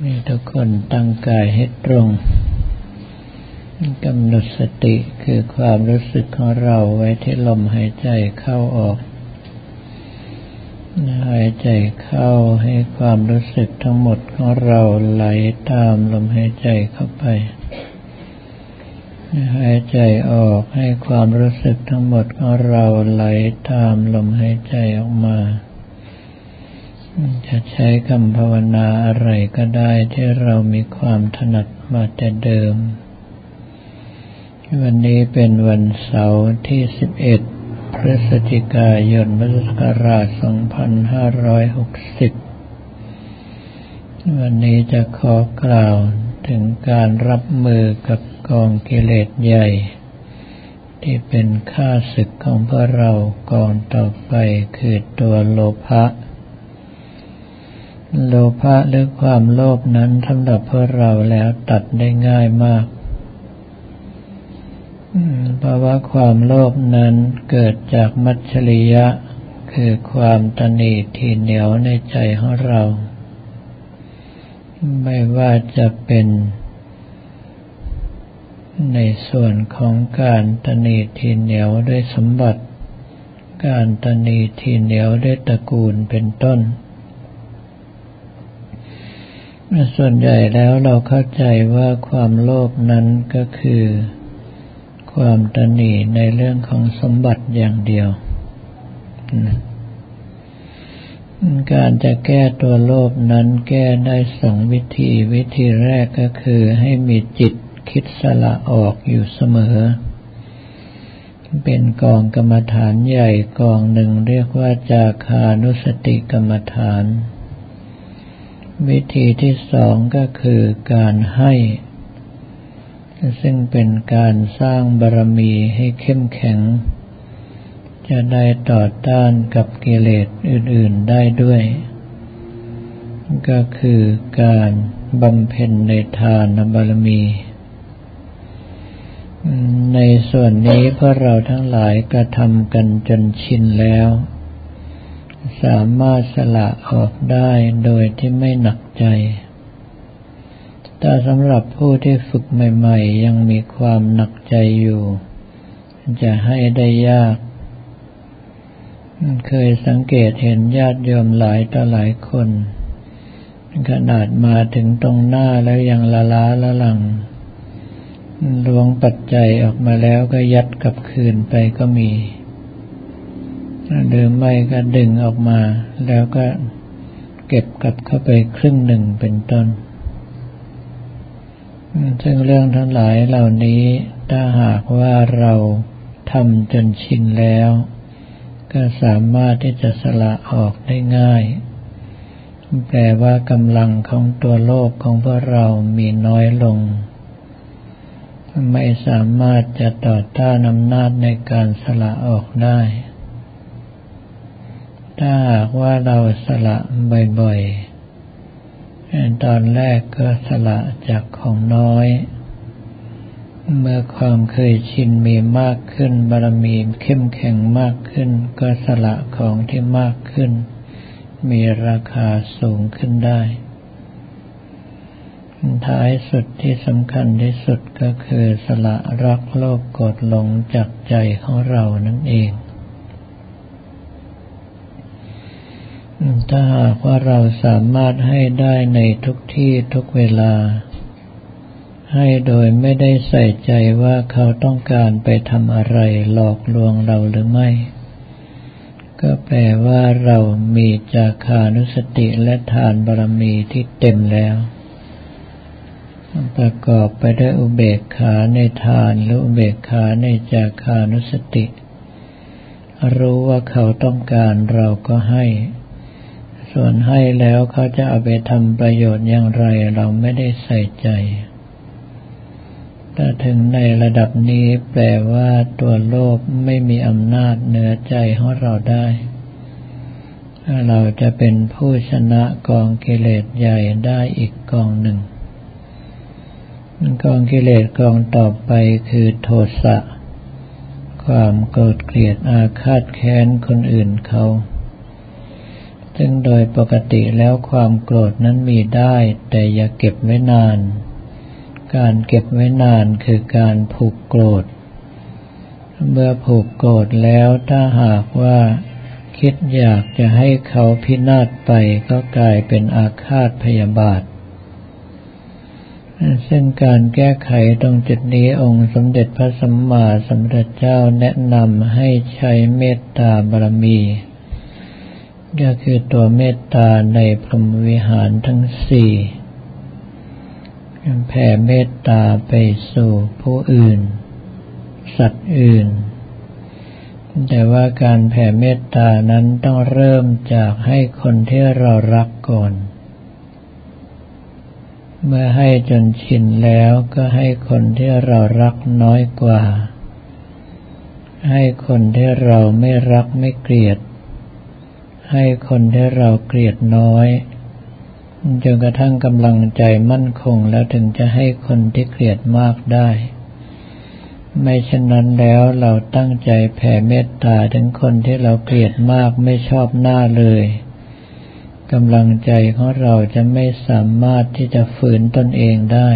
ให้ทุกคนตั้งกายให้ตรงกำหนดสติคือความรู้สึกของเราไว้ที่ลมหายใจเข้าออกหายใจเข้าให้ความรู้สึกทั้งหมดของเราไหลตามลมหายใจเข้าไป หายใจออกให้ความรู้สึกทั้งหมดของเราไหลตามลมหายใจออกมา จะใช้คำภาวนาอะไรก็ได้ที่เรามีความถนัดมาแต่เดิม วันนี้เป็นวันเสาร์ที่ 11 พฤศจิกายนพุทธศักราช 2560 วันนี้จะขอกล่าวถึงการรับมือกับกองกิเลสใหญ่ ที่เป็นข้าศึกของพวกเรากองต่อไปคือตัวโลภะ โลภะหรือความโลภนั้นสำหรับพวกเราแล้วตัดได้ง่ายมากเพราะว่าความโลภนั้นเกิดจากมัจฉริยะ คือความตนีทีเหนียวในใจของเรา ไม่ว่าจะเป็นในส่วนของการตนีทีเหนียวด้วยสมบัติ การตนีทีเหนียวด้วยตระกูลเป็นต้น ส่วนใหญ่แล้วเราเข้าใจว่าความโลภนั้นก็คือ ความตนีในเรื่องของสมบัติอย่างเดียว การจะแก้ตัวโลภนั้นแก้ได้สองวิธี วิธีแรกก็คือให้มีจิตคิดสละออกอยู่เสมอ เป็นกองกรรมฐานใหญ่กองหนึ่งเรียกว่าจาคานุสติกรรมฐาน วิธีที่สองก็คือการให้ ซึ่งเป็นการสร้างบารมีให้เข้มแข็ง จะได้ต่อต้านกับกิเลสอื่น ๆได้ด้วย ก็คือการบำเพ็ญในทานบารมี ในส่วนนี้พวกเราทั้งหลายกระทำกันจนชินแล้ว สามารถสละออกได้โดยที่ไม่หนักใจ แต่สำหรับผู้ที่ฝึกใหม่ ๆ ยังมีความหนักใจอยู่ จะให้ได้ยาก เคยสังเกตเห็นญาติโยมหลายต่อหลายคน ขนาดมาถึงตรงหน้าแล้วยังละล้าละหลังลวงปัจจัยออกมาแล้วก็ยัดกลับคืนไปก็มี หรือไม่ก็ดึงออกมา แล้วก็เก็บกลับเข้าไปครึ่งหนึ่งเป็นต้น ซึ่งเรื่องทั้งหลายเหล่านี้ถ้าหากว่าเราทำจนชินแล้ว ก็สามารถที่จะสละออกได้ง่าย แปลว่ากำลังของตัวโลกของพวกเรามีน้อยลง ไม่สามารถจะต่อต้านอำนาจในการสละออกได้ ถ้าหากว่าเราสละบ่อยๆ ตอนแรกก็สละจากของน้อย เมื่อความเคยชินมีมากขึ้น บารมีเข้มแข็งมากขึ้น ก็สละของที่มากขึ้น มีราคาสูงขึ้นได้ท้ายสุดที่สำคัญที่สุดก็คือสละรักโลภโกรธหลงจากใจของเรานั่นเอง ถ้าหากว่าเราสามารถให้ได้ในทุกที่ทุกเวลา ให้โดยไม่ได้ใส่ใจว่าเขาต้องการไปทำอะไรหลอกลวงเราหรือไม่ ก็แปลว่าเรามีจาคานุสติและทานบารมีที่เต็มแล้ว ประกอบไปด้วยอุเบกขาในทานหรืออุเบกขาในจาคานุสติ รู้ว่าเขาต้องการเราก็ให้ ส่วนให้แล้วเขาจะเอาไปทำประโยชน์อย่างไรเราไม่ได้ใส่ใจแต่ถึงในระดับนี้แปลว่าตัวโลภไม่มีอำนาจเหนือใจของเราได้เราจะเป็นผู้ชนะกองกิเลสใหญ่ได้อีกกองหนึ่ง กองกิเลสกองต่อไปคือโทสะ ความโกรธเกลียดอาฆาตแค้นคนอื่นเขา ซึ่งโดยปกติแล้วความโกรธนั้นมีได้ แต่อย่าเก็บไว้นาน การเก็บไว้นานคือการผูกโกรธ เมื่อผูกโกรธแล้วถ้าหากว่าคิดอยากจะให้เขาพินาศไปก็กลายเป็นอาฆาตพยาบาท ซึ่งการแก้ไขตรงจุดนี้องค์สมเด็จพระสัมมาสัมพุทธเจ้าแนะนำให้ใช้เมตตาบารมี ก็คือตัวเมตตาในพรหมวิหารทั้งสี่แผ่เมตตาไปสู่ผู้อื่น สัตว์อื่น แต่ว่าการแผ่เมตตานั้นต้องเริ่มจากให้คนที่เรารักก่อน เมื่อให้จนชินแล้วก็ให้คนที่เรารักน้อยกว่า ให้คนที่เราไม่รักไม่เกลียด ให้คนที่เราเกลียดน้อยจนกระทั่งกำลังใจมั่นคงแล้วถึงจะให้คนที่เกลียดมากได้ ไม่เช่นนั้นแล้วเราตั้งใจแผ่เมตตาถึงคนที่เราเกลียดมากไม่ชอบหน้าเลยกำลังใจของเราจะไม่สามารถที่จะฝืนตนเองได้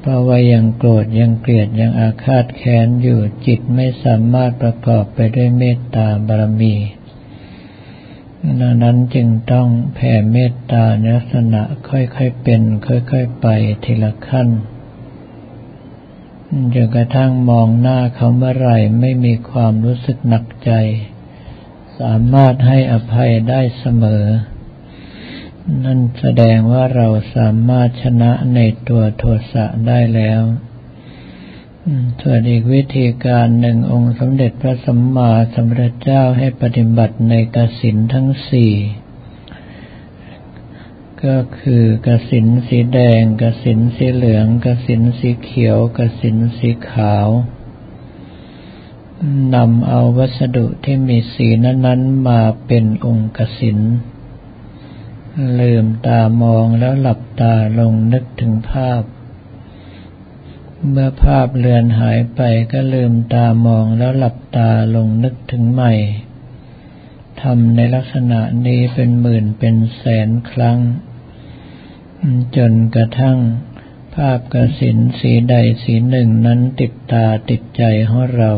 เพราะว่ายังโกรธยังเกลียดยังอาฆาตแค้นอยู่จิตไม่สามารถประกอบไปด้วยเมตตาบารมี ดังนั้นจึงต้องแผ่เมตตาในลักษณะค่อยๆเป็น ค่อยๆไปทีละขั้นจนกระทั่งมองหน้าเขาเมื่อไรไม่มีความรู้สึกหนักใจ สามารถให้อภัยได้เสมอ นั่นแสดงว่าเราสามารถชนะในตัวโทสะได้แล้ว ส่วนอีกวิธีการหนึ่งองค์สมเด็จพระสัมมาสัมพุทธเจ้าให้ปฏิบัติในกสินทั้งสี่ ก็คือกสินสีแดงกสินสีเหลืองกสินสีเขียวกสินสีขาวนำเอาวัสดุที่มีสีนั้นๆมาเป็นองค์กสินลืมตามองแล้วหลับตาลงนึกถึงภาพ เมื่อภาพเลือนหายไปก็ลืมตามองแล้วหลับตาลงนึกถึงใหม่ทำในลักษณะนี้เป็นหมื่นเป็นแสนครั้ง จนกระทั่ง ภาพกระสินสีใดสีหนึ่งนั้นติดตาติดใจของเรา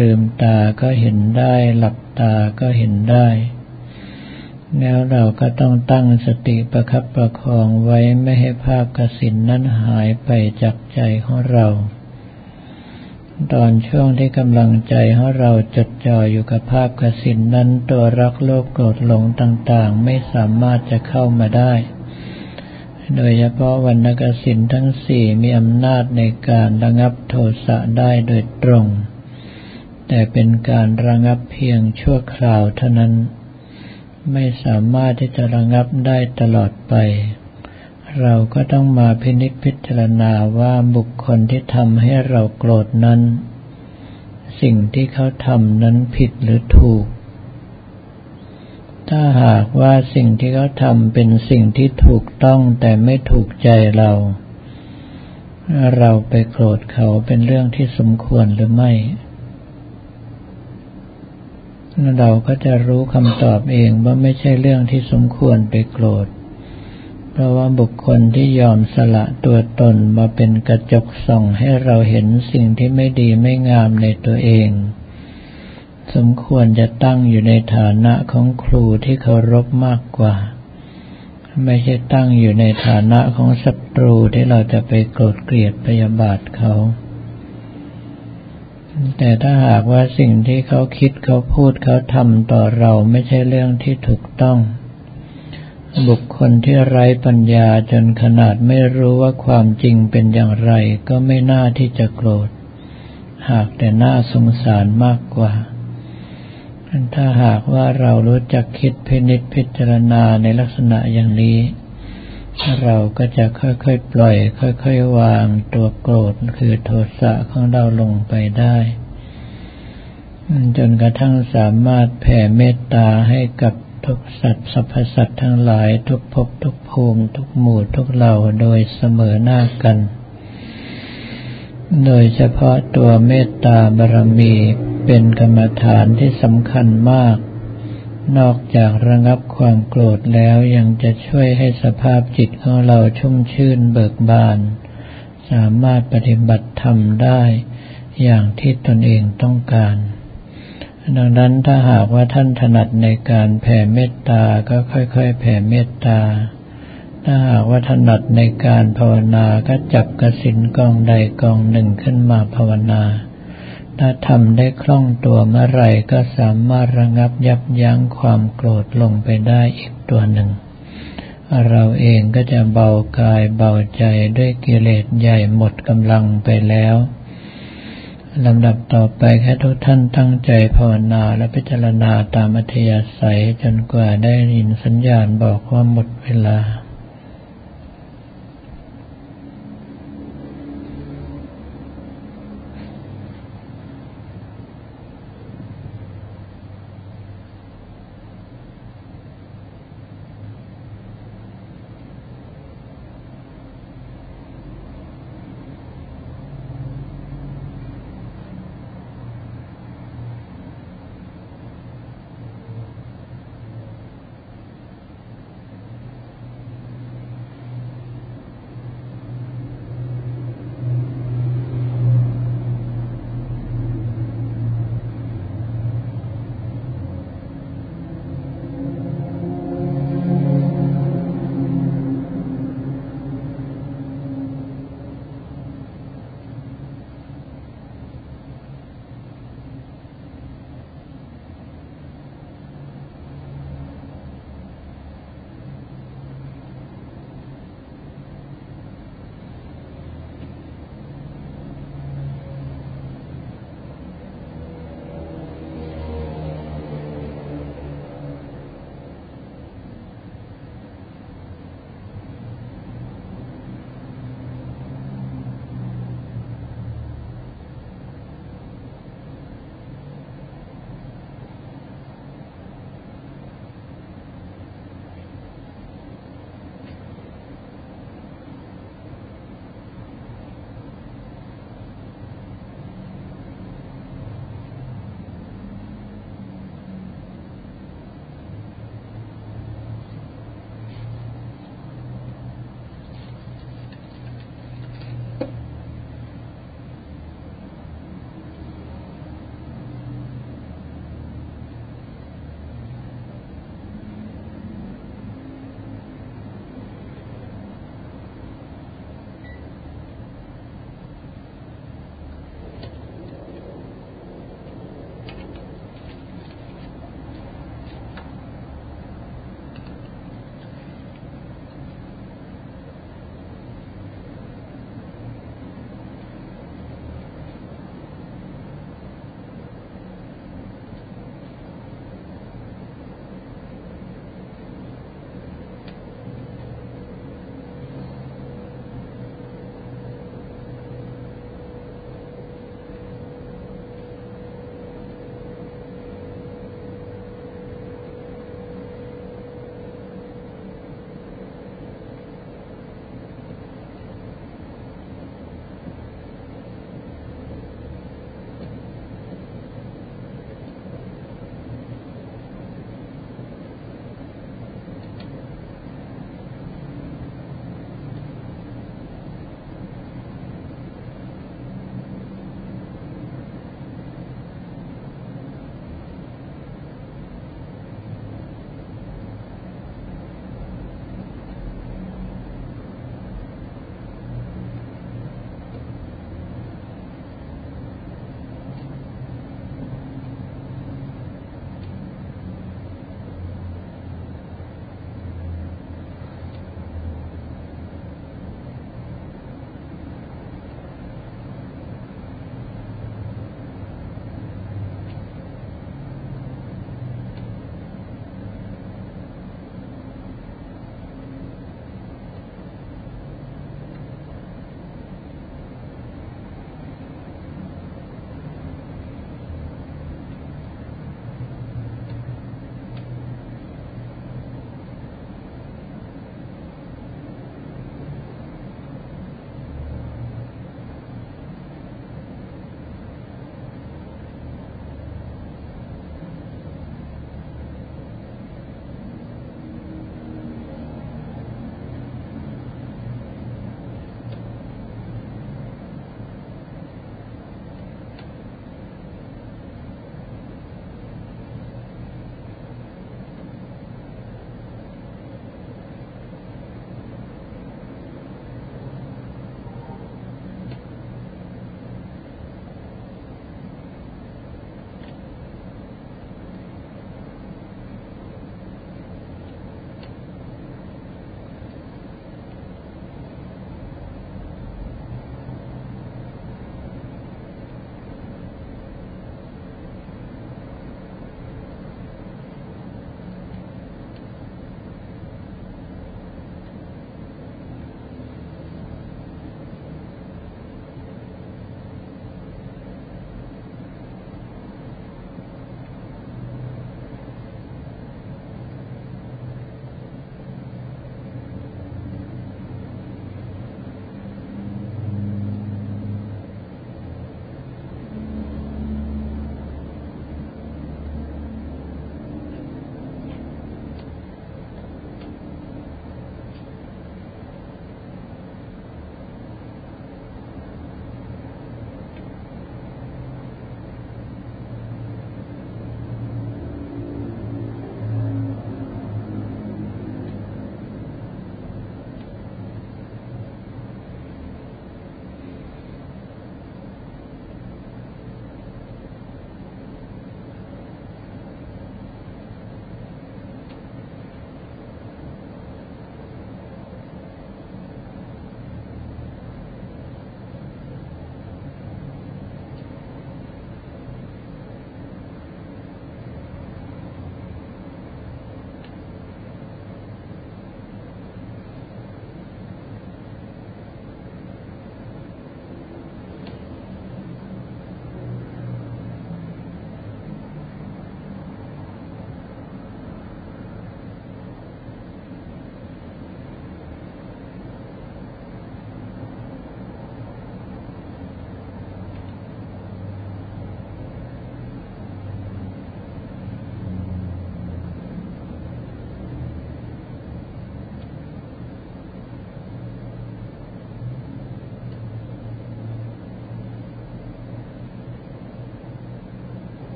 ลืมตาก็เห็นได้ หลับตาก็เห็นได้ แล้วเราก็ต้องตั้งสติประคับประคองไว้ไม่ให้ภาพกสินนั้นหายไปจากใจของเรา ตอนช่วงที่กำลังใจของเราจดจ่ออยู่กับภาพกสินนั้นตัวรักโลภโกรธหลงต่างๆ ไม่สามารถจะเข้ามาได้ โดยเฉพาะวรรณกสินทั้งสี่มีอำนาจในการระงับโทสะได้โดยตรง แต่เป็นการระงับเพียงชั่วคราวเท่านั้น ไม่สามารถที่จะระงับได้ตลอดไป เราก็ต้องมาพินิจพิจารณาว่าบุคคลที่ทำให้เราโกรธนั้น สิ่งที่เขาทำนั้นผิดหรือถูก ถ้าหากว่าสิ่งที่เขาทำเป็นสิ่งที่ถูกต้องแต่ไม่ถูกใจเรา เราไปโกรธเขาเป็นเรื่องที่สมควรหรือไม่ เราก็จะรู้คำตอบเองว่าไม่ใช่เรื่องที่สมควรไปโกรธ เพราะว่าบุคคลที่ยอมสละตัวตนมาเป็นกระจกส่องให้เราเห็นสิ่งที่ไม่ดีไม่งามในตัวเอง สมควรจะตั้งอยู่ในฐานะของครูที่เคารพมากกว่า ไม่ใช่ตั้งอยู่ในฐานะของศัตรูที่เราจะไปโกรธเกลียดพยาบาทเขา แต่ถ้าหากว่าสิ่งที่เขาคิดเขาพูดเขาทำต่อเราไม่ใช่เรื่องที่ถูกต้อง บุคคลที่ไร้ปัญญาจนขนาดไม่รู้ว่าความจริงเป็นอย่างไร ก็ไม่น่าที่จะโกรธ หากแต่น่าสงสารมากกว่า ถ้าหากว่าเรารู้จักคิดพินิจพิจารณาในลักษณะอย่างนี้ เราก็จะค่อยๆปล่อย ค่อยๆวางตัวโกรธคือโทสะของเราลงไปได้ จนกระทั่งสามารถแผ่เมตตาให้กับทุกสัตว์สรรพสัตว์ทั้งหลายทุกภพทุกภูมิ ทุกหมู่ทุกเหล่าโดยเสมอหน้ากัน โดยเฉพาะตัวเมตตาบารมีเป็นกรรมฐานที่สำคัญมาก นอกจากระงับความโกรธแล้วยังจะช่วยให้สภาพจิตของเราชุ่มชื่นเบิกบาน สามารถปฏิบัติธรรมได้อย่างที่ตนเองต้องการ ดังนั้นถ้าหากว่าท่านถนัดในการแผ่เมตตาก็ค่อยๆ แผ่เมตตา ถ้าหากว่าถนัดในการภาวนาก็จับกระสินกองใดกองหนึ่งขึ้นมาภาวนา ถ้าทำได้คล่องตัวเมื่อไรก็สามารถระงับยับยั้งความโกรธลงไปได้อีกตัวหนึ่ง เราเองก็จะเบากายเบาใจด้วยกิเลสใหญ่หมดกำลังไปแล้วลำดับต่อไปแค่ทุกท่านตั้งใจภาวนาและพิจารณาตามอัธยาศัยจนกว่าได้ยินสัญญาณบอกว่าหมดเวลา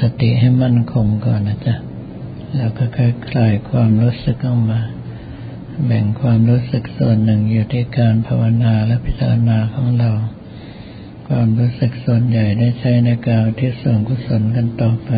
สติให้มั่นคงก่อนนะจ๊ะ แล้วก็ค่อยคลายความรู้สึกออกมา แบ่งความรู้สึกส่วนหนึ่งอยู่ที่การภาวนาและพิจารณาของเรา ความรู้สึกส่วนใหญ่ได้ใช้ในการที่ส่วนกุศลกันต่อไป